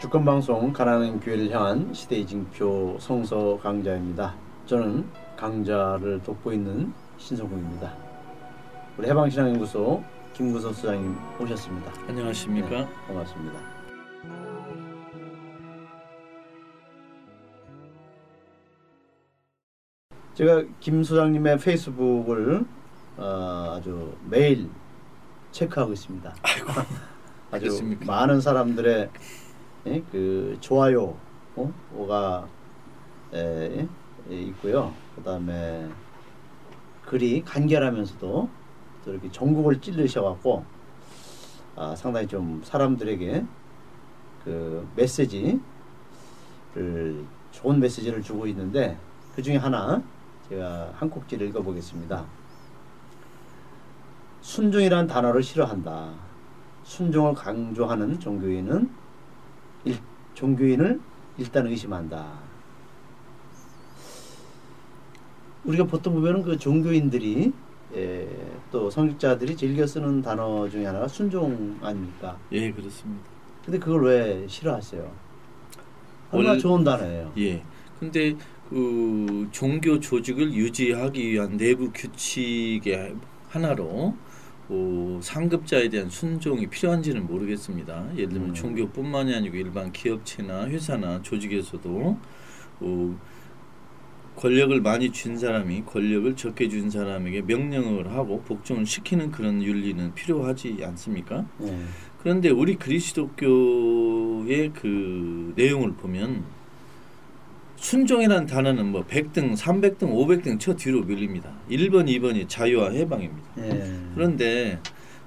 주권 방송 가난한 교회를 향한 시대의 징표 성서 강자입니다. 저는 강자를 돕고 있는 신성국입니다. 우리 해방신앙연구소 김구석 수장님 오셨습니다. 안녕하십니까? 네, 반갑습니다. 제가 김 소장님의 페이스북을 어, 아주 매일 체크하고 있습니다. 아이고, 아주 그렇습니까? 많은 사람들의 예, 그 좋아요 어? 가 에, 예, 있고요. 그 다음에 글이 간결하면서도 또 이렇게 전국을 찔르셔갖고 아, 상당히 좀 사람들에게 그 메시지를 좋은 메시지를 주고 있는데 그 중에 하나 제가 한 꼭지를 읽어보겠습니다. 순종이라는 단어를 싫어한다. 순종을 강조하는 종교인은 일, 종교인을 일단 의심한다. 우리가 보통 보면은 그 종교인들이 예, 또 성직자들이 즐겨 쓰는 단어 중에 하나가 순종 아닙니까? 예, 그렇습니다. 근데 그걸 왜 싫어하세요? 얼마나 원- 좋은 단어예요. 예. 근데 그 종교 조직을 유지하기 위한 내부 규칙의 하나로 어, 상급자에 대한 순종이 필요한지는 모르겠습니다. 예를 들면 음. 종교뿐만이 아니고 일반 기업체나 회사나 조직에서도 어, 권력을 많이 준 사람이 권력을 적게 준 사람에게 명령을 하고 복종을 시키는 그런 윤리는 필요하지 않습니까? 예. 그런데 우리 그리스도교의 그 내용을 보면 순종이라는 단어는 뭐 100등, 300등, 500등 저 뒤로 밀립니다. 1번, 2번이 자유와 해방입니다. 예. 그런데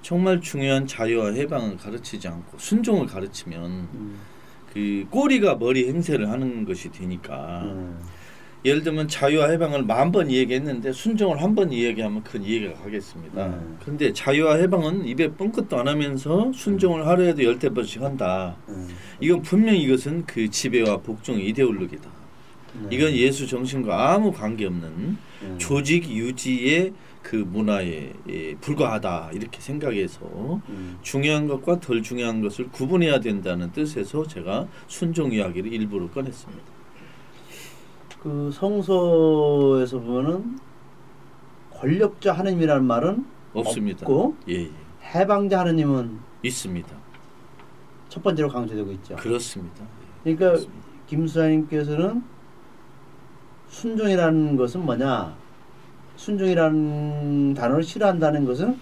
정말 중요한 자유와 해방을 가르치지 않고 순종을 가르치면 음, 그 꼬리가 머리 행세를 하는 것이 되니까 음, 예를 들면 자유와 해방을 만 번 이야기했는데 순종을 한 번 이야기하면 큰 이해가 가겠습니다. 음. 그런데 자유와 해방은 입에 뻥끗도 안 하면서 순종을 하루에도 열대 번씩 한다. 음. 이건 분명히 이것은 그 지배와 복종의 이데올로기다. 네. 이건 예수 정신과 아무 관계없는 음. 조직 유지의 그 문화에 예, 불과하다 이렇게 생각해서 음. 중요한 것과 덜 중요한 것을 구분해야 된다는 뜻에서 제가 순종 이야기를 일부러 꺼냈습니다. 그 성서에서 보면은 권력자 하느님이라는 말은 없습니다. 없고 예, 예. 해방자 하느님은 있습니다. 첫 번째로 강조되고 있죠. 그렇습니다. 그러니까 그렇습니다. 김 수장님께서는 순종이라는 것은 뭐냐? 순종이라는 단어를 싫어한다는 것은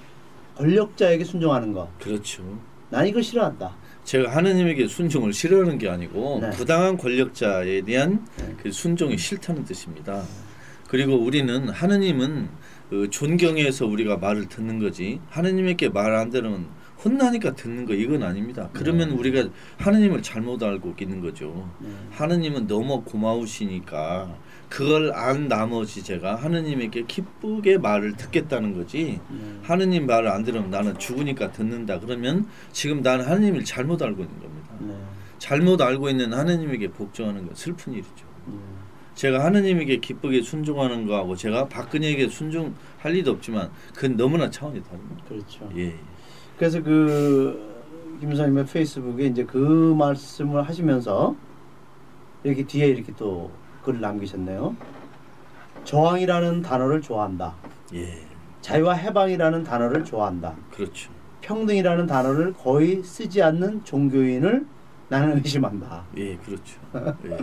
권력자에게 순종하는 것. 그렇죠. 난 이걸 싫어한다. 제가 하느님에게 순종을 싫어하는 게 아니고 네. 부당한 권력자에 대한 네. 그 순종이 싫다는 뜻입니다. 그리고 우리는 하느님은 그 존경해서 우리가 말을 듣는 거지 하느님에게 말 안 들으면 혼나니까 듣는 거 이건 아닙니다. 그러면 네. 우리가 하느님을 잘못 알고 있는 거죠. 네. 하느님은 너무 고마우시니까 그걸 안 나머지 제가 하느님에게 기쁘게 말을 듣겠다는 거지 네. 하느님 말을 안 들으면 나는 죽으니까 듣는다 그러면 지금 나는 하느님을 잘못 알고 있는 겁니다. 네. 잘못 알고 있는 하느님에게 복종하는 건 슬픈 일이죠. 네. 제가 하느님에게 기쁘게 순종하는 거하고 제가 박근혜에게 순종할 리도 없지만 그건 너무나 차원이 다릅니다. 그렇죠. 예. 그래서 그 김수장님의 페이스북에 이제 그 말씀을 하시면서 여기 뒤에 이렇게 또 글을 남기셨네요. 저항이라는 단어를 좋아한다. 예. 자유와 해방이라는 단어를 좋아한다. 그렇죠. 평등이라는 단어를 거의 쓰지 않는 종교인을 나는 의심한다. 예, 그렇죠. 예.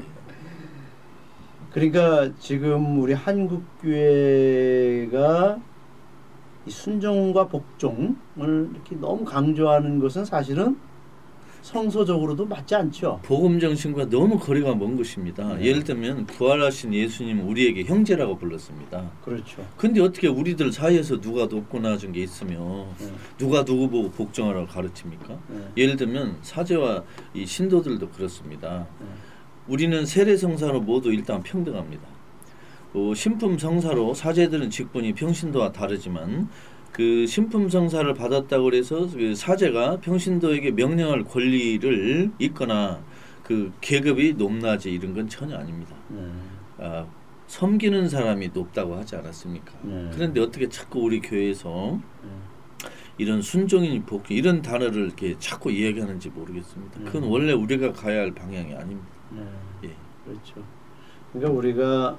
그러니까 지금 우리 한국 교회가 이 순종과 복종을 이렇게 너무 강조하는 것은 사실은 성서적으로도 맞지 않죠. 복음 정신과 너무 거리가 먼 것입니다. 네. 예를 들면 부활하신 예수님 우리에게 형제라고 불렀습니다. 그렇죠. 근데 어떻게 우리들 사이에서 누가 높고 낮은 게 있으며 네. 누가 누구 보고 복종하라고 가르칩니까? 네. 예를 들면 사제와 이 신도들도 그렇습니다. 네. 우리는 세례 성사로 모두 일단 평등합니다. 어, 신품 성사로 사제들은 직분이 평신도와 다르지만 그 신품 성사를 받았다고 해서 그 사제가 평신도에게 명령할 권리를 있거나 그 계급이 높낮이 이런 건 전혀 아닙니다. 네. 아, 섬기는 사람이 높다고 하지 않았습니까? 네. 그런데 어떻게 자꾸 우리 교회에서 네. 이런 순종인 복귀 이런 단어를 이렇게 자꾸 이야기하는지 모르겠습니다. 그건 음. 원래 우리가 가야 할 방향이 아닙니다. 네. 예. 그렇죠. 그러니까 우리가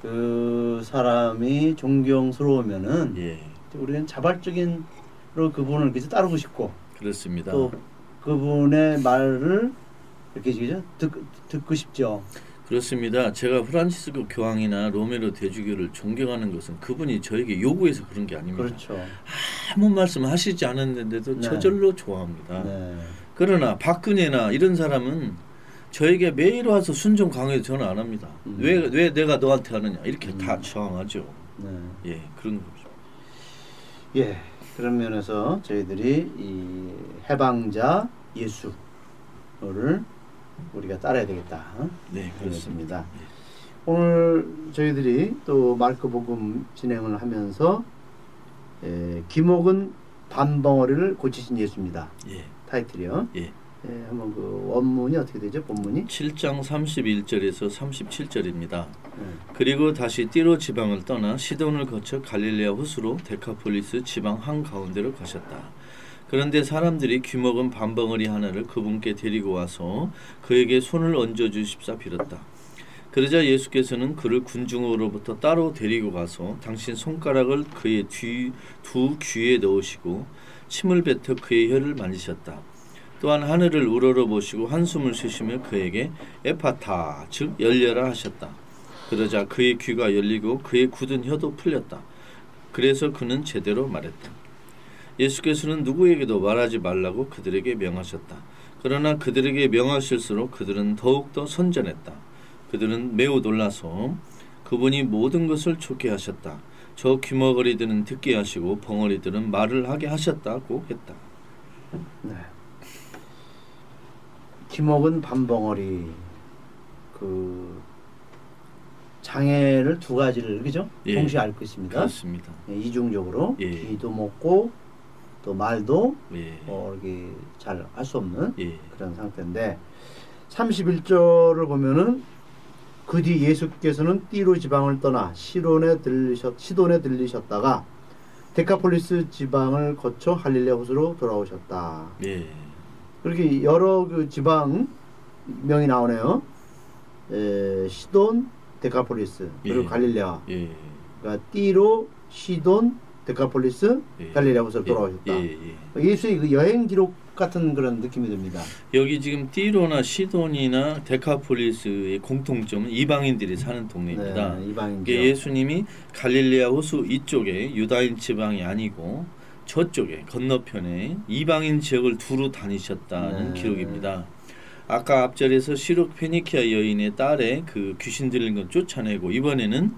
그 사람이 존경스러우면은 예. 우리는 자발적인 로 그분을 계속 따르고 싶고 그렇습니다. 또 그분의 말을 이렇게 그죠? 듣, 듣고 싶죠. 그렇습니다. 제가 프란치스코 교황이나 로메로 대주교를 존경하는 것은 그분이 저에게 요구해서 그런 게 아닙니다. 그렇죠. 아무 말씀 하시지 않았는데도 네. 저절로 좋아합니다. 네. 그러나 박근혜나 이런 사람은 저에게 매일 와서 순종 강요도 저는 안 합니다. 음. 왜, 왜 내가 너한테 하느냐 이렇게 음. 다 저항하죠. 네. 예, 그런 거죠. 예. 그런 면에서 저희들이 이 해방자 예수를 우리가 따라야 되겠다. 네, 그렇습니다. 그렇습니다. 오늘 저희들이 또 마르코복음 진행을 하면서 에, 기목은 반벙어리를 고치신 예수입니다. 예, 타이틀이요. 예. 예, 한번 그 원문이 어떻게 되죠? 본문이? 7장 31절에서 37절입니다. 네. 그리고 다시 띠로 지방을 떠나 시돈을 거쳐 갈릴레아 호수로 데카폴리스 지방 한 가운데로 가셨다. 그런데 사람들이 귀먹은 반벙어리 하나를 그분께 데리고 와서 그에게 손을 얹어 주십사 빌었다. 그러자 예수께서는 그를 군중으로부터 따로 데리고 가서 당신 손가락을 그의 뒤, 두 귀에 넣으시고 침을 뱉어 그의 혀를 만지셨다. 또한 하늘을 우러러 보시고 한숨을 쉬시며 그에게 에파타 즉 열려라 하셨다. 그러자 그의 귀가 열리고 그의 굳은 혀도 풀렸다. 그래서 그는 제대로 말했다. 예수께서는 누구에게도 말하지 말라고 그들에게 명하셨다. 그러나 그들에게 명하실수록 그들은 더욱더 선전했다. 그들은 매우 놀라서 그분이 모든 것을 좋게 하셨다. 저 귀머거리들은 듣게 하시고 벙어리들은 말을 하게 하셨다고 했다. 네. 기목은 반벙어리 그 장애를 두 가지를 그죠? 예. 동시에 앓고 있습니다. 그렇습니다. 예, 이중적으로 예. 귀도 먹고 또 말도 예. 어, 이렇게 잘 할 수 없는 예. 그런 상태인데 31절을 보면은 그 뒤 예수께서는 띠로 지방을 떠나 시돈에 들리셨 시돈에 들리셨다가 데카폴리스 지방을 거쳐 갈릴레아 호수로 돌아오셨다. 예. 그렇게 여러 그 지방 명이 나오네요. 에, 시돈, 데카폴리스 그리고 예. 갈릴레아. 예. 그러니까 띠로 시돈, 데카폴리스, 예. 갈릴레아 호수로 예. 돌아오셨다. 예. 예. 예수의 그 여행 기록 같은 그런 느낌이 듭니다. 여기 지금 띠로나 시돈이나 데카폴리스의 공통점은 이방인들이 사는 동네입니다. 네, 이방인죠. 이게 예수님이 갈릴레아 호수 이쪽에 유다인 지방이 아니고 저쪽에 건너편에 이방인 지역을 두루 다니셨다는 네. 기록입니다. 아까 앞절에서 시록 페니키아 여인의 딸의 그 귀신 들린 건 쫓아내고 이번에는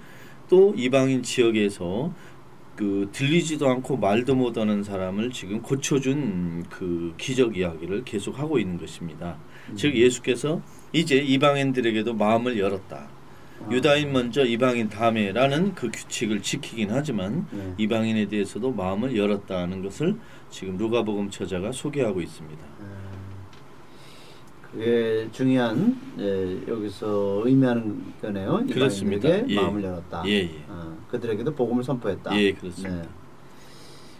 또 이방인 지역에서 그 들리지도 않고 말도 못하는 사람을 지금 고쳐준 그 기적 이야기를 계속 하고 있는 것입니다. 음. 즉 예수께서 이제 이방인들에게도 마음을 열었다. 아. 유다인 먼저 이방인 다음에라는 그 규칙을 지키긴 하지만 네. 이방인에 대해서도 마음을 열었다는 것을 지금 누가복음 저자가 소개하고 있습니다. 그게 중요한 예, 여기서 의미하는 거네요. 그렇습니다. 이방인들에게 예. 마음을 열었다. 예, 예. 어, 그들에게도 복음을 선포했다. 예, 그렇습니다.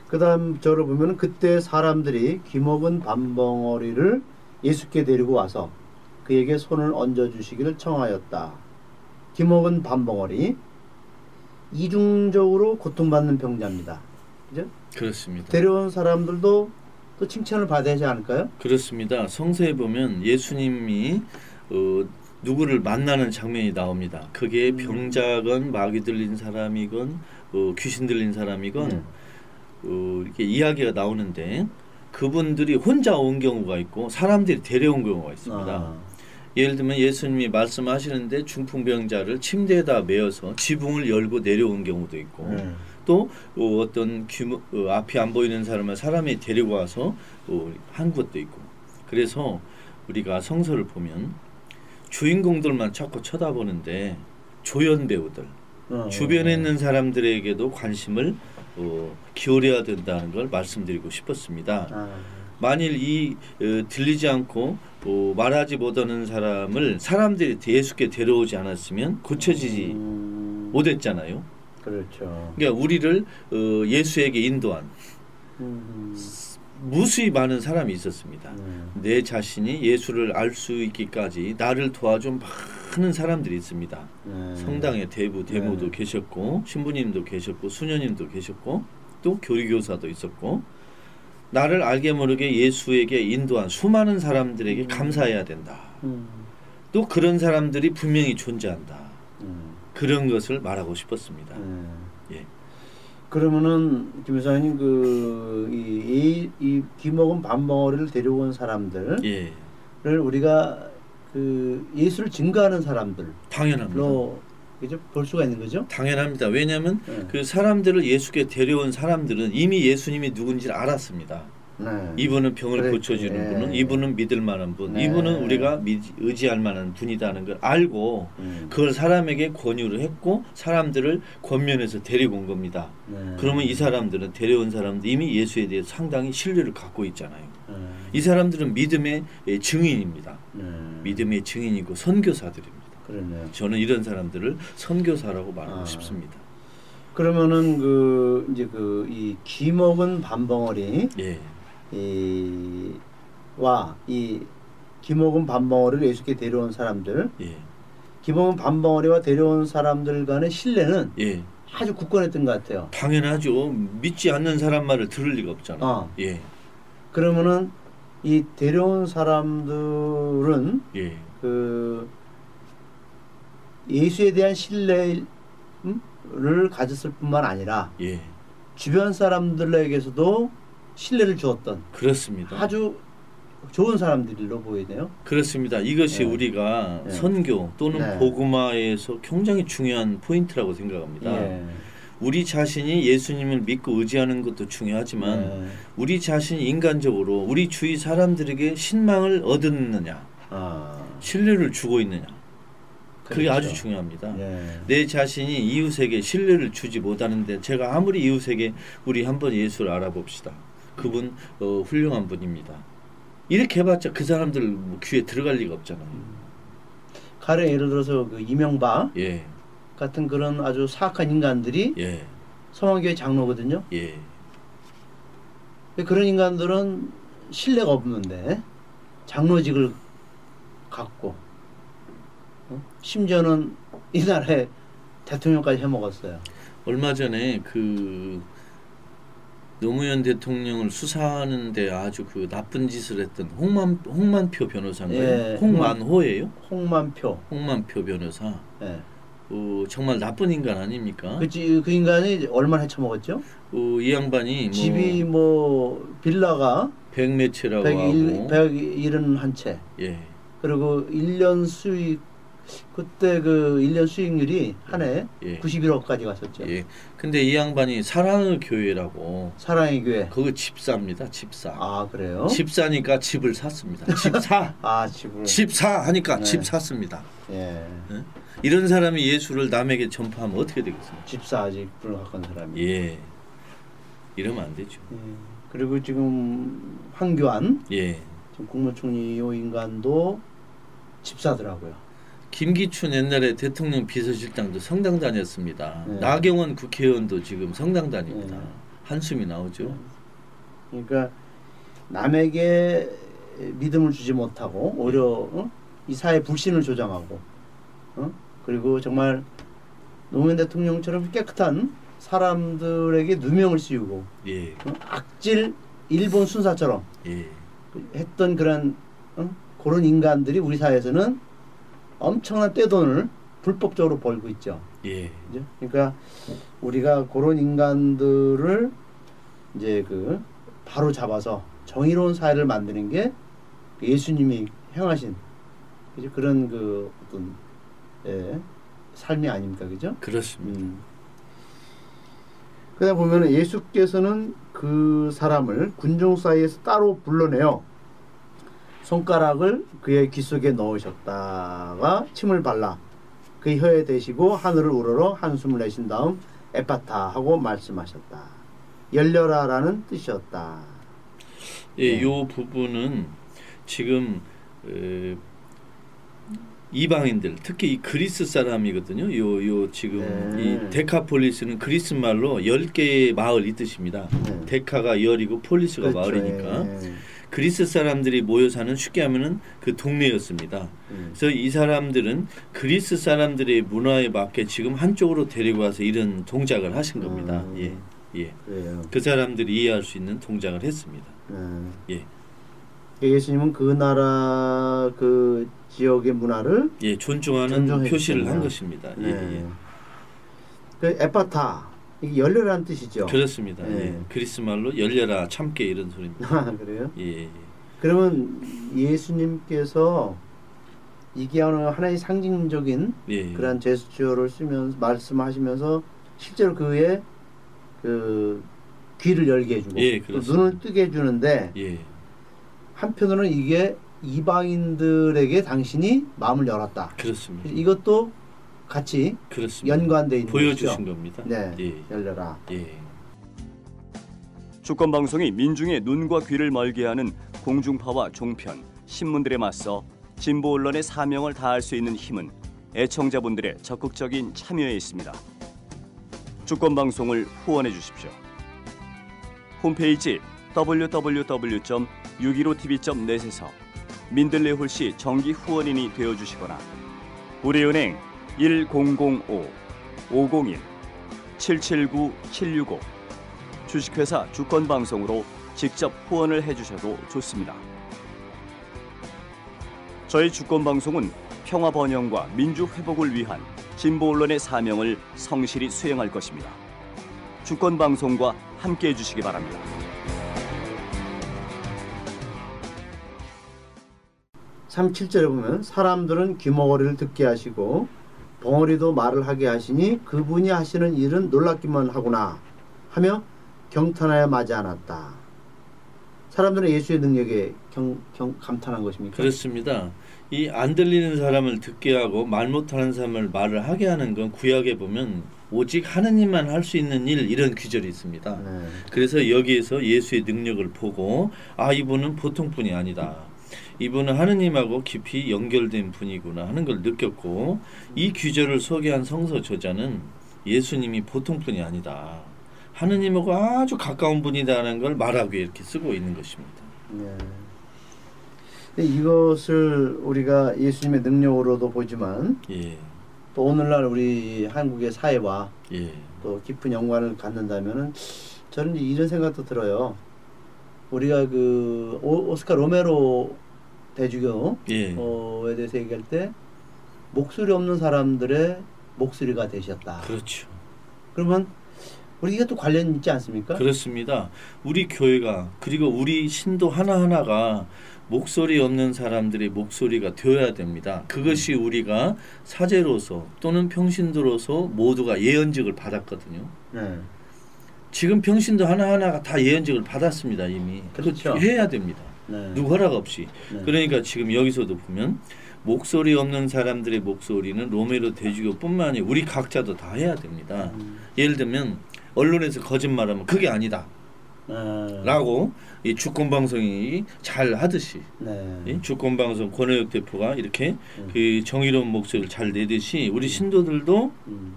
그다음 저를 보면 그때 사람들이 귀먹은 밤벙어리를 예수께 데리고 와서 그에게 손을 얹어 주시기를 청하였다. 귀먹은 밤벙어리 이중적으로 고통받는 병자입니다. 그죠? 그렇습니다. 데려온 사람들도 또 칭찬을 받아야 하지 않을까요? 그렇습니다. 성서에 보면 예수님이 어, 누구를 만나는 장면이 나옵니다. 그게 음. 병자건 마귀 들린 사람이건 어, 귀신 들린 사람이건 네. 어, 이렇게 이야기가 나오는데 그분들이 혼자 온 경우가 있고 사람들이 데려온 경우가 있습니다. 아, 예를 들면 예수님이 말씀하시는데 중풍병자를 침대에다 메어서 지붕을 열고 내려온 경우도 있고 네. 또 어, 어떤 규모, 어, 앞이 안 보이는 사람을 사람이 데리고 와서 어, 한 것도 있고 그래서 우리가 성서를 보면 주인공들만 자꾸 쳐다보는데 조연 배우들 어, 주변에 있는 사람들에게도 관심을 어, 기울여야 된다는 걸 말씀드리고 싶었습니다. 아, 만일 이 어, 들리지 않고 어, 말하지 못하는 사람을 사람들이 예수께 데려오지 않았으면 고쳐지지 음, 못했잖아요. 그렇죠. 그러니까 우리를 어, 예수에게 인도한 음. 무수히 많은 사람이 있었습니다. 음. 내 자신이 예수를 알 수 있기까지 나를 도와준 많은 사람들이 있습니다. 네. 성당의 대부 대모도 네. 계셨고 신부님도 계셨고 수녀님도 계셨고 또 교리교사도 있었고 나를 알게 모르게 예수에게 인도한 수많은 사람들에게 음. 감사해야 된다. 음. 또또 그런 사람들이 분명히 존재한다. 음. 그런 것을 말하고 싶었습니다. 네. 예. 그러면은 김 여사님 그이 이 기먹은 밥먹어리를 데려온 사람들을 예. 우리가 그 예수를 증거하는 사람들로 당연합니다. 그죠 볼 수가 있는 거죠. 당연합니다. 왜냐하면 네. 그 사람들을 예수께 데려온 사람들은 이미 예수님이 누군지를 알았습니다. 네. 이분은 병을 그래, 고쳐주는 예. 분은 이분은 믿을 만한 분, 네. 이분은 우리가 미, 의지할 만한 분이다는 걸 알고 음. 그걸 사람에게 권유를 했고 사람들을 권면해서 데리고 온 겁니다. 네. 그러면 이 사람들은 데려온 사람들 이미 예수에 대해 상당히 신뢰를 갖고 있잖아요. 네. 이 사람들은 믿음의 예, 증인입니다. 네. 믿음의 증인이고 선교사들입니다. 그러네요. 저는 이런 사람들을 선교사라고 말하고 아. 싶습니다. 그러면은 그 이제 그 이 기먹은 밤벙어리 예, 이와 이 기먹은 밤벙어리를 예수께 데려온 사람들, 예, 기먹은 밤벙어리와 데려온 사람들 간의 신뢰는 예. 아주 굳건했던 것 같아요. 당연하죠. 믿지 않는 사람 말을 들을 리가 없잖아요. 어. 예, 그러면은 이 데려온 사람들은 예, 그 예수에 대한 신뢰를 가졌을 뿐만 아니라 예. 주변 사람들에게서도 신뢰를 주었던 그렇습니다. 아주 좋은 사람들로 보이네요. 그렇습니다. 이것이 네. 우리가 네. 선교 또는 네. 복음화에서 굉장히 중요한 포인트라고 생각합니다. 예. 우리 자신이 예수님을 믿고 의지하는 것도 중요하지만 네. 우리 자신이 인간적으로 우리 주위 사람들에게 신망을 얻느냐, 아, 신뢰를 주고 있느냐. 그게 그렇죠. 아주 중요합니다. 예. 내 자신이 이웃에게 신뢰를 주지 못하는데 제가 아무리 이웃에게 우리 한번 예수를 알아봅시다. 그분 어, 훌륭한 분입니다. 이렇게 해봤자 그 사람들 뭐 귀에 들어갈 리가 없잖아요. 가령 예를 들어서 그 이명박 예, 같은 그런 아주 사악한 인간들이 예, 성황교회 장로거든요. 예, 그런 인간들은 신뢰가 없는데 장로직을 갖고 어? 심지어는 이 나라의 대통령까지 해먹었어요. 얼마 전에 그 노무현 대통령을 수사하는데 아주 그 나쁜 짓을 했던 홍만 홍만표 변호사인가요? 예, 홍만호예요? 홍만표. 홍만표 변호사. 예. 어, 정말 나쁜 인간 아닙니까? 그치, 그 인간이 얼마나 해쳐먹었죠? 어, 이 양반이 뭐 집이 뭐 빌라가 백매체라고 101, 하고 171채 예, 그리고 1년 수익 그때 그 1년 수익률이 한 해 예. 91억까지 갔었죠. 예. 근데 이 양반이 사랑의 교회라고 사랑의 교회. 그거 집사입니다. 집사. 아 그래요? 집사니까 집을 샀습니다. 집사. 아 집을. 집사 하니까 네. 집 샀습니다. 예. 이런 사람이 예수를 남에게 전파하면 어떻게 되겠습니까? 집사 아직 불가한 사람이. 예. 이러면 안 되죠. 예. 그리고 지금 황교안 예. 지금 국무총리 요 인간도 집사더라고요. 김기춘 옛날에 대통령 비서실장도 성당 다녔습니다. 네. 나경원 국회의원도 지금 성당 다닙니다. 네. 한숨이 나오죠. 그러니까 남에게 믿음을 주지 못하고 오히려 어? 이 사회 불신을 조장하고 어? 그리고 정말 노무현 대통령처럼 깨끗한 사람들에게 누명을 씌우고 예. 어? 악질 일본 순사처럼 예. 했던 그런 어? 그런 인간들이 우리 사회에서는 엄청난 떼돈을 불법적으로 벌고 있죠. 예. 그죠? 그러니까 우리가 그런 인간들을 이제 그 바로 잡아서 정의로운 사회를 만드는 게 예수님이 행하신 그죠? 그런 그 어떤 예, 삶이 아닙니까, 그죠? 그렇습니다. 음. 그러다 보면 예수께서는 그 사람을 군중 사이에서 따로 불러내어 손가락을 그의 귀 속에 넣으셨다가 침을 발라 그 혀에 대시고 하늘을 우러러 한숨을 내신 다음 에파타 하고 말씀하셨다. 열려라라는 뜻이었다. 예, 네. 요 부분은 지금 에, 이방인들 특히 이 그리스 사람이거든요. 요 요 지금 네. 이 데카폴리스는 그리스 말로 10개의 마을 이 뜻입니다. 네. 데카가 열이고 폴리스가 그렇죠. 마을이니까 예. 그리스 사람들이 모여 사는 쉽게 하면은 그 동네였습니다. 음. 그래서 이 사람들은 그리스 사람들의 문화에 맞게 지금 한쪽으로 데리고 와서 이런 동작을 하신 겁니다. 음. 예. 예. 그래요. 그 사람들이 이해할 수 있는 동작을 했습니다. 예. 예. 예수님은 그 나라 그 지역의 문화를 예, 존중하는 표시를 한. 것입니다. 예, 네. 예. 그 에파타 이게 열려라는 뜻이죠. 그렇습니다. 예. 예. 그리스 말로 열려라 참깨 이런 소리입니다. 아, 그래요? 예, 예. 그러면 예수님께서 이게 하나의 상징적인 예. 그러한 제스처를 쓰면서 말씀하시면서 실제로 그의 그 귀를 열게 해주고 예. 눈을 뜨게 해주는데 예. 한편으로는 이게 이방인들에게 당신이 마음을 열었다. 그렇습니다. 이것도 같이 그렇습니다. 연관돼 있는 보여주신 것이죠. 겁니다. 네, 예. 열려라. 예. 주권 방송이 민중의 눈과 귀를 멀게 하는 공중파와 종편, 신문들에 맞서 진보 언론의 사명을 다할 수 있는 힘은 애청자분들의 적극적인 참여에 있습니다. 주권 방송을 후원해 주십시오. 홈페이지 www.615tv.net에서 민들레 홀씨 정기 후원인이 되어 주시거나 우리은행 1005 501 779 765 주식회사 주권 방송으로 직접 후원을 해주셔도 좋습니다. 저희 주권 방송은 평화 번영과 민주 회복을 위한 진보 언론의 사명을 성실히 수행할 것입니다. 주권 방송과 함께 해주시기 바랍니다. 삼 7절에 보면 사람들은 귀머거리를 듣게 하시고 벙어리도 말을 하게 하시니 그분이 하시는 일은 놀랍기만 하구나 하며 경탄하여 마지 않았다. 사람들은 예수의 능력에 경, 경, 감탄한 것입니까? 그렇습니다. 이 안 들리는 사람을 듣게 하고 말 못하는 사람을 말을 하게 하는 건 구약에 보면 오직 하느님만 할 수 있는 일 이런 귀절이 있습니다. 네. 그래서 여기에서 예수의 능력을 보고 아 이분은 보통 분이 아니다. 이분은 하느님하고 깊이 연결된 분이구나 하는 걸 느꼈고 이 귀절을 소개한 성서 저자는 예수님이 보통 분이 아니다. 하느님하고 아주 가까운 분이다라는 걸 말하기 위해 이렇게 쓰고 있는 것입니다. 네. 이것을 우리가 예수님의 능력으로도 보지만 예, 또 오늘날 우리 한국의 사회와 예, 또 깊은 연관을 갖는다면은 저는 이런 생각도 들어요. 우리가 그 오- 오스카 로메로 대주교에 예, 대해서 얘기할 때 목소리 없는 사람들의 목소리가 되셨다. 그렇죠. 그러면 우리 이게 또 관련 있지 않습니까? 그렇습니다. 우리 교회가 그리고 우리 신도 하나하나가 목소리 없는 사람들의 목소리가 되어야 됩니다. 그것이 우리가 사제로서 또는 평신도로서 모두가 예언직을 받았거든요. 네. 지금 평신도 하나하나가 다 예언직을 받았습니다. 이미. 그렇죠. 해야 됩니다. 네. 누구 허락 없이. 네. 그러니까 지금 여기서도 보면 목소리 없는 사람들의 목소리는 로메로 대주교뿐만 아니라 우리 각자도 다 해야 됩니다. 음. 예를 들면 언론에서 거짓말하면 그게 아니다. 네. 라고 이 주권 방송이 잘 하듯이 네. 이 주권 방송 권혜혁 대표가 이렇게 음. 그 정의로운 목소리를 잘 내듯이 우리 신도들도 음.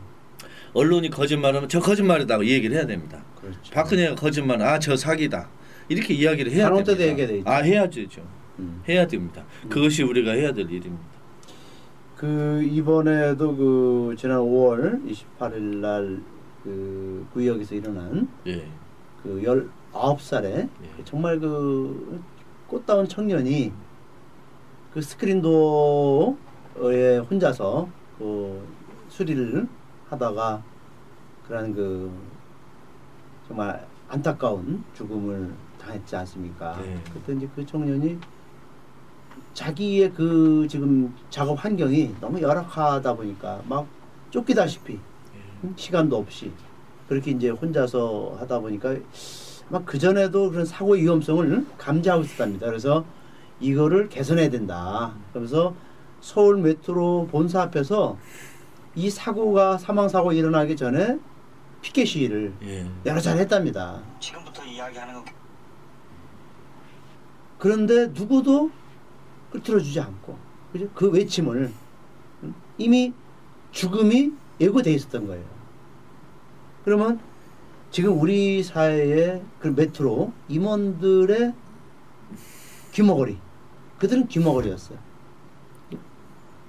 언론이 거짓말하면 저 거짓말이다고 이 얘기를 해야 됩니다. 그렇죠. 박근혜가 거짓말 아 저 사기다 이렇게 이야기를 해야 됩니다. 얘기해야 되죠. 아 해야 되죠. 음. 해야 됩니다. 그것이 우리가 해야 될 일입니다. 그 이번에도 그 지난 5월 28일 날 그 구역에서 일어난 예. 그 19살에 예. 정말 그 꽃다운 청년이 그 스크린도어에 혼자서 그 수리를 하다가 그런 그 정말 안타까운 죽음을 당했지 않습니까? 네. 그때 이제 그 청년이 자기의 그 지금 작업 환경이 너무 열악하다 보니까 막 쫓기다시피 예. 시간도 없이 그렇게 이제 혼자서 하다 보니까 막 그전에도 그런 사고 위험성을 감지하고 있었답니다. 그래서 이거를 개선해야 된다. 그러면서 서울 메트로 본사 앞에서 이 사고가 사망 사고 일어나기 전에 피켓 시위를 예. 여러 차례 했답니다. 지금부터 이야기하는 건 그런데 누구도 그 들어주지 않고 그죠? 그 외침을 이미 죽음이 예고돼 있었던 거예요. 그러면 지금 우리 사회의 그 메트로 임원들의 귀머거리 그들은 귀머거리였어요.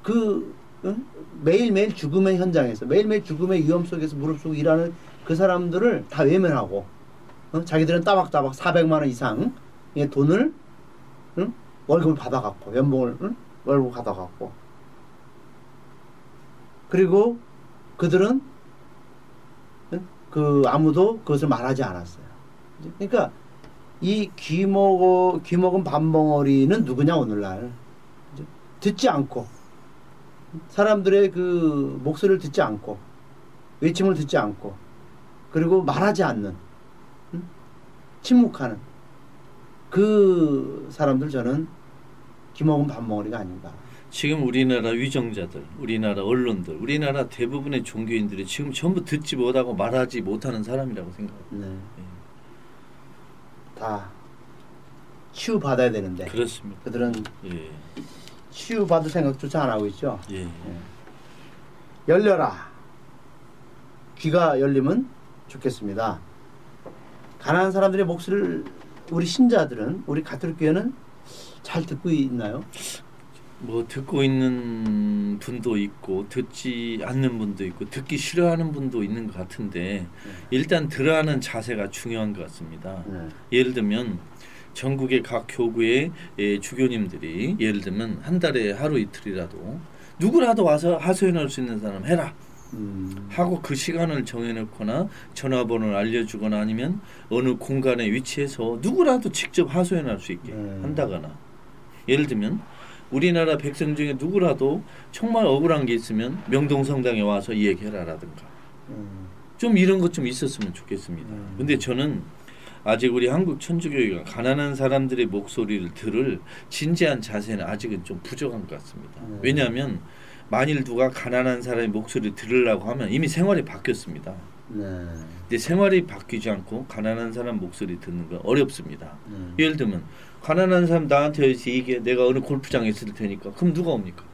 그 응? 매일매일 죽음의 현장에서 매일매일 죽음의 위험 속에서 무릎쓰고 일하는 그 사람들을 다 외면하고 어? 자기들은 따박따박 400만 원 이상의 돈을 응? 월급을 받아갖고 연봉을 응? 월급 받아갖고 그리고 그들은 응? 그 아무도 그것을 말하지 않았어요. 그러니까 이 귀먹어 귀먹은 밥멍어리는 누구냐 오늘날 듣지 않고 사람들의 그 목소리를 듣지 않고 외침을 듣지 않고 그리고 말하지 않는 응? 침묵하는 그 사람들 저는 귀먹은 밥멍어리가 아닌가. 지금 우리나라 위정자들, 우리나라 언론들, 우리나라 대부분의 종교인들이 지금 전부 듣지 못하고 말하지 못하는 사람이라고 생각합니다. 네. 예. 다 치유 받아야 되는데 그렇습니다. 그들은 예, 치유 받을 생각조차 안 하고 있죠. 예, 열려라. 귀가 열리면 좋겠습니다. 가난한 사람들의 목소리를 우리 신자들은 우리 가톨릭 교회는 잘 듣고 있나요? 뭐 듣고 있는 분도 있고 듣지 않는 분도 있고 듣기 싫어하는 분도 있는 것 같은데 일단 들어하는 자세가 중요한 것 같습니다. 네. 예를 들면 전국의 각 교구의 예, 주교님들이 예를 들면 한 달에 하루 이틀이라도 누구라도 와서 하소연할 수 있는 사람 해라 음, 하고 그 시간을 정해놓거나 전화번호를 알려주거나 아니면 어느 공간에 위치해서 누구라도 직접 하소연할 수 있게 음. 한다거나 예를 들면 우리나라 백성 중에 누구라도 정말 억울한 게 있으면 명동성당에 와서 이야기해라라든가 음, 좀 이런 것 좀 있었으면 좋겠습니다. 음. 근데 저는 아직 우리 한국 천주교회가 가난한 사람들의 목소리를 들을 진지한 자세는 아직은 좀 부족한 것 같습니다. 음. 왜냐하면 만일 누가 가난한 사람의 목소리를 들으려고 하면 이미 생활이 바뀌었습니다. 네. 근데 생활이 바뀌지 않고 가난한 사람 목소리 듣는 건 어렵습니다. 음. 예를 들면 가난한 사람 나한테 와서 얘기해 내가 어느 골프장에 있을 테니까 그럼 누가 옵니까?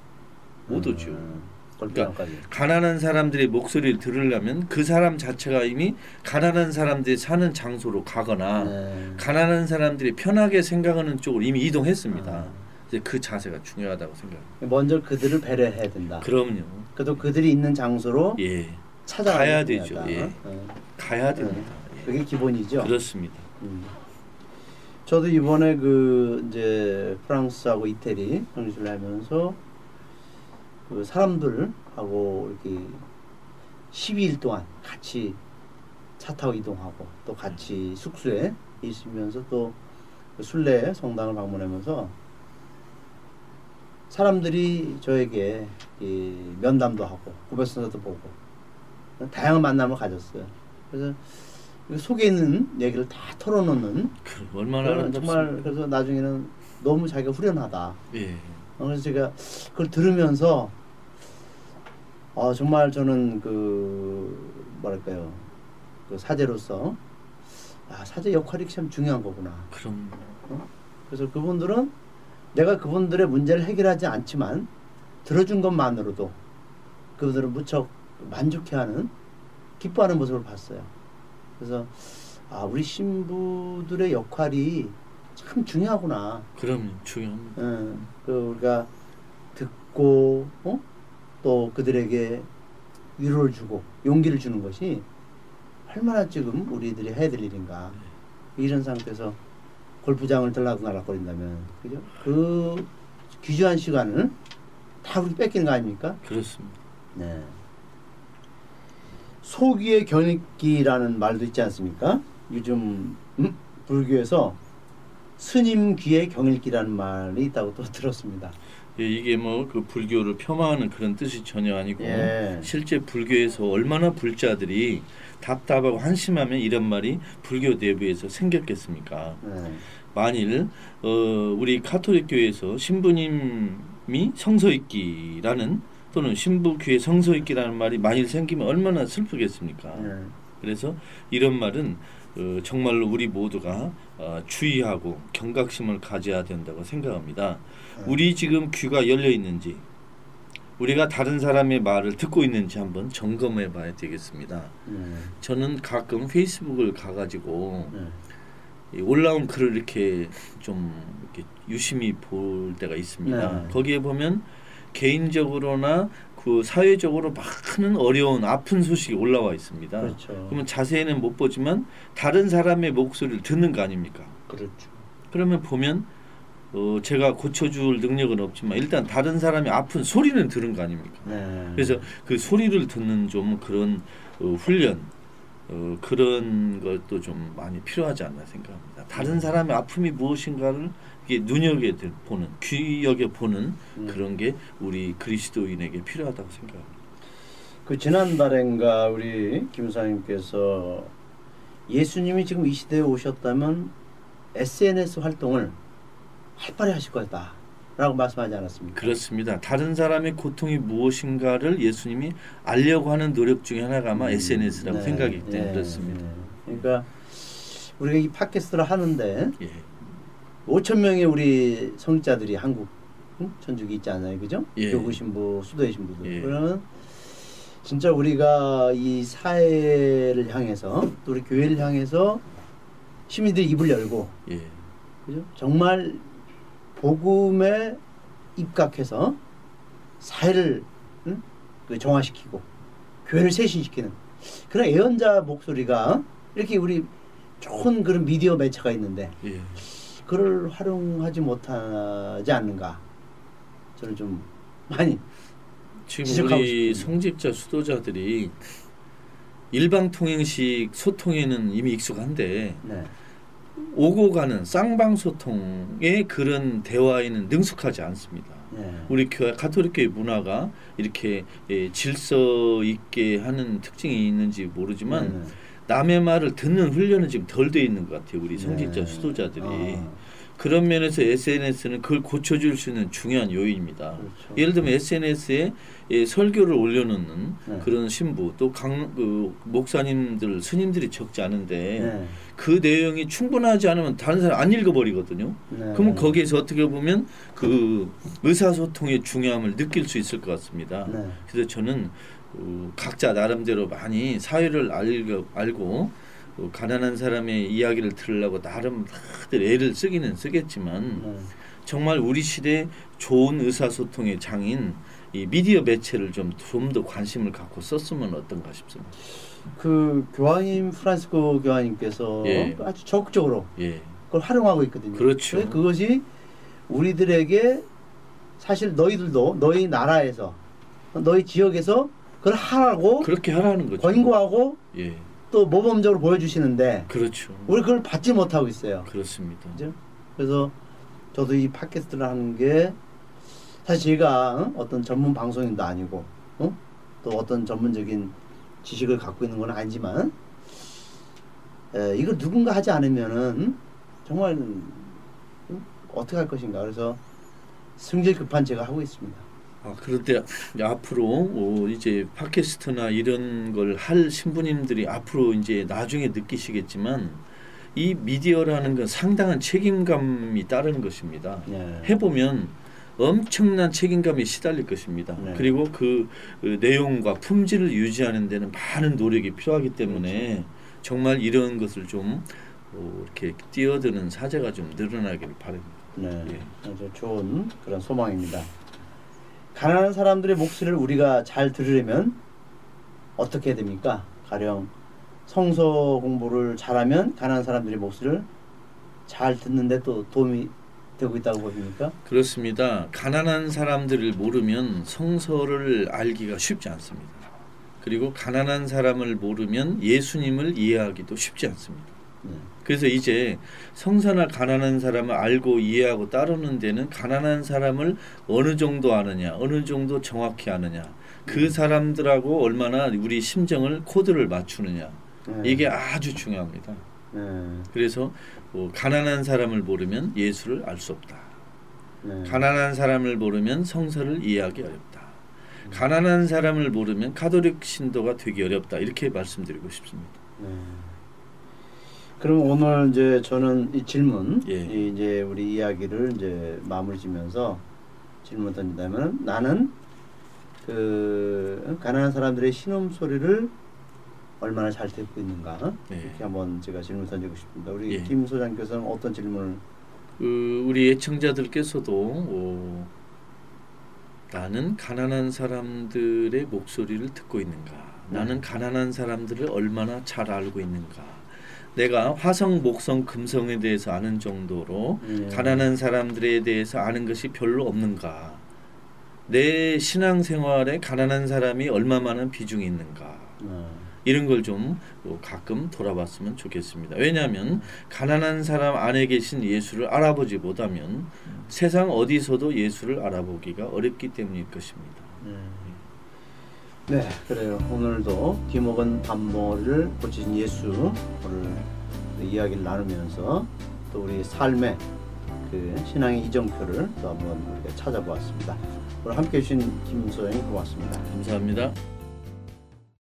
못 오죠. 음, 골프장까지. 가난한 사람들의 목소리를 들으려면 그 사람 자체가 이미 가난한 사람들이 사는 장소로 가거나 네. 가난한 사람들이 편하게 생각하는 쪽으로 이미 이동했습니다. 아. 이제 그 자세가 중요하다고 생각합니다. 먼저 그들을 배려해야 된다. 그럼요. 그래도 그들이 있는 장소로 예, 찾아가야 가야 되죠. 예. 어, 가야 됩니다. 예. 그게 기본이죠. 그렇습니다. 음. 저도 이번에 그 이제 프랑스하고 이태리 정시를 하면서 그 사람들하고 이렇게 12일 동안 같이 차 타고 이동하고 또 같이 숙소에 있으면서 또그 순례 성당을 방문하면서 사람들이 저에게 이 면담도 하고 고백선서도 보고 다양한 만남을 가졌어요. 그래서 그 속에 있는 얘기를 다 털어놓는 그 얼마나? 정말 그래서 나중에는 너무 자기가 후련하다. 예, 어, 그래서 제가 그걸 들으면서 어, 정말 저는 그 뭐랄까요 그 사제로서 아 사제 역할이 참 중요한 거구나. 그럼 그래서 그분들은 내가 그분들의 문제를 해결하지 않지만 들어준 것만으로도 그분들은 무척 만족해하는 기뻐하는 모습을 봤어요. 그래서 아 우리 신부들의 역할이 참 중요하구나. 그럼 중요합니다. 응, 그 우리가 듣고 어? 또 그들에게 위로를 주고 용기를 주는 것이 얼마나 지금 우리들이 해야 될 일인가 이런 상태에서 골프장을 들락날락거린다면 그죠? 그 귀중한 시간을 다 우리 뺏기는 거 아닙니까? 그렇습니다. 네. 소귀의 견익기라는 말도 있지 않습니까? 요즘 음, 불교에서 스님 귀의 경일기라는 말이 있다고 또 들었습니다. 예, 이게 뭐 그 불교를 폄하하는 그런 뜻이 전혀 아니고 예. 실제 불교에서 얼마나 불자들이 답답하고 한심하면 이런 말이 불교 내부에서 생겼겠습니까? 네. 만일 어, 우리 카톨릭 교회에서 신부님이 성서있기라는 또는 신부귀에 성서있기라는 말이 만일 생기면 얼마나 슬프겠습니까? 네. 그래서 이런 말은 어, 정말로 우리 모두가 어, 주의하고 경각심을 가져야 된다고 생각합니다. 네. 우리 지금 귀가 열려 있는지 우리가 다른 사람의 말을 듣고 있는지 한번 점검해 봐야 되겠습니다. 네. 저는 가끔 페이스북을 가가지고 네. 이 올라온 글을 이렇게 좀 이렇게 유심히 볼 때가 있습니다. 네. 거기에 보면 개인적으로나 그 사회적으로 많은 어려운 아픈 소식이 올라와 있습니다. 그렇죠. 그러면 자세히는 못 보지만 다른 사람의 목소리를 듣는 거 아닙니까? 그렇죠. 그러면 보면 어, 제가 고쳐줄 능력은 없지만 일단 다른 사람이 아픈 소리는 들은 거 아닙니까? 네. 그래서 그 소리를 듣는 좀 그런 어, 훈련 어, 그런 것도 좀 많이 필요하지 않나 생각합니다. 다른 사람의 아픔이 무엇인가를 이게 눈여겨 보는 귀여겨 보는 음. 그런 게 우리 그리스도인에게 필요하다고 생각합니다. 그 지난달엔가 우리 김사님께서 예수님이 지금 이 시대에 오셨다면 SNS 활동을 활발히 하실 거다 라고 말씀하지 않았습니까? 그렇습니다. 다른 사람의 고통이 무엇인가를 예수님이 알려고 하는 노력 중에 하나가 아마 음, SNS라고 네, 생각이 때문에 네, 그렇습니다. 네. 그러니까 우리가 이 팟캐스트를 하는데 예. 5천 명의 우리 성직자들이 한국 응? 천주교 있지 않아요, 그죠? 예. 교구 신부, 수도의 신부들. 예. 그러면 진짜 우리가 이 사회를 향해서 또 우리 교회를 향해서 시민들이 입을 열고 예. 그죠? 정말 복음에 입각해서 사회를 응? 그 정화시키고 교회를 쇄신시키는 그런 애연자 목소리가 이렇게 우리 좋은 그런 미디어 매체가 있는데 예. 그걸 활용하지 못하지 않는가 저는 좀 많이 지금 우리 싶습니다. 성직자 수도자들이 일방 통행식 소통에는 이미 익숙한데 네. 오고 가는 쌍방 소통의 그런 대화에는 능숙하지 않습니다. 네. 우리 교회 가톨릭 교회 문화가 이렇게 예, 질서 있게 하는 특징이 있는지 모르지만 네, 네. 남의 말을 듣는 훈련은 지금 덜 돼 있는 것 같아요. 우리 성직자 네. 수도자들이 아, 그런 면에서 SNS는 그걸 고쳐줄 수 있는 중요한 요인입니다. 그렇죠. 예를 들면 SNS에 예, 설교를 올려놓는 네. 그런 신부 또 강 그 목사님들 스님들이 적지 않은데 네. 그 내용이 충분하지 않으면 다른 사람 안 읽어버리거든요. 네. 그러면 거기에서 어떻게 보면 그 의사소통의 중요함을 느낄 수 있을 것 같습니다. 네. 그래서 저는 어, 각자 나름대로 많이 사회를 알고, 알고 어, 가난한 사람의 이야기를 들으려고 나름 다들 애를 쓰기는 쓰겠지만 네. 정말 우리 시대 좋은 의사소통의 장인 이 미디어 매체를 좀 좀 더 관심을 갖고 썼으면 어떤가 싶습니다. 그 교황님 프란스코 교황님께서 예. 아주 적극적으로 예, 그걸 활용하고 있거든요. 그렇죠. 그것이 우리들에게 사실 너희들도 너희 나라에서 너희 지역에서 그걸 하라고 그렇게 하라는 거죠. 권고하고 예, 또 모범적으로 보여주시는데 그렇죠. 우리 그걸 받지 못하고 있어요. 그렇습니다. 그죠? 그래서 저도 이 팟캐스트를 하는 게 사실 제가 어? 어떤 전문 방송인도 아니고 어? 또 어떤 전문적인 지식을 갖고 있는 건 아니지만 에, 이걸 누군가 하지 않으면은 정말 음, 어떻게 할 것인가 그래서 승질 급한 제가 하고 있습니다. 아, 그런데 앞으로 어, 이제 팟캐스트나 이런 걸 할 신부님들이 앞으로 이제 나중에 느끼시겠지만 이 미디어라는 건 상당한 책임감이 따르는 것입니다. 네. 해보면 엄청난 책임감이 시달릴 것입니다. 네. 그리고 그, 그 내용과 품질을 유지하는 데는 많은 노력이 필요하기 때문에 그렇죠. 정말 이런 것을 좀 어, 이렇게 뛰어드는 사제가 좀 늘어나기를 바랍니다. 네, 예. 아주 좋은 그런 소망입니다. 가난한 사람들의 목소리를 우리가 잘 들으려면 어떻게 해야 됩니까? 가령 성서 공부를 잘하면 가난한 사람들의 목소리를 잘 듣는데 또 도움이 되고 있다고 보십니까? 그렇습니다. 가난한 사람들을 모르면 성서를 알기가 쉽지 않습니다. 그리고 가난한 사람을 모르면 예수님을 이해하기도 쉽지 않습니다. 네. 그래서 이제 성사나 가난한 사람을 알고 이해하고 따르는 데는 가난한 사람을 어느 정도 아느냐, 어느 정도 정확히 아느냐, 그 사람들하고 얼마나 우리 심정을 코드를 맞추느냐, 네. 이게 아주 중요합니다. 네. 그래서 어, 가난한 사람을 모르면 예수를 알 수 없다. 네. 가난한 사람을 모르면 성서를 이해하기 어렵다. 가난한 사람을 모르면 가톨릭 신도가 되기 어렵다. 이렇게 말씀드리고 싶습니다. 네. 그럼 오늘 이제 저는 이 질문, 예. 이 이제 우리 이야기를 이제 마무리 지면서 질문 던진다면 나는 그 가난한 사람들의 신음 소리를 얼마나 잘 듣고 있는가 네. 이렇게 한번 제가 질문 던지고 싶습니다. 우리 예. 김 소장께서는 어떤 질문을 그 우리 애청자들께서도 어, 나는 가난한 사람들의 목소리를 듣고 있는가? 네. 나는 가난한 사람들을 얼마나 잘 알고 있는가? 내가 화성, 목성, 금성에 대해서 아는 정도로 예. 가난한 사람들에 대해서 아는 것이 별로 없는가? 내 신앙생활에 가난한 사람이 얼마만한 비중이 있는가? 어, 이런 걸 좀 가끔 돌아봤으면 좋겠습니다. 왜냐하면 가난한 사람 안에 계신 예수를 알아보지 못하면 세상 어디서도 예수를 알아보기가 어렵기 때문일 것입니다. 네. 네, 그래요. 오늘도 뒤먹은 밥머리를 고치신 예수 오늘 이야기를 나누면서 또 우리 삶의 그 신앙의 이정표를 또 한번 우리가 찾아보았습니다. 오늘 함께 해 주신 김 소장님 고맙습니다. 감사합니다.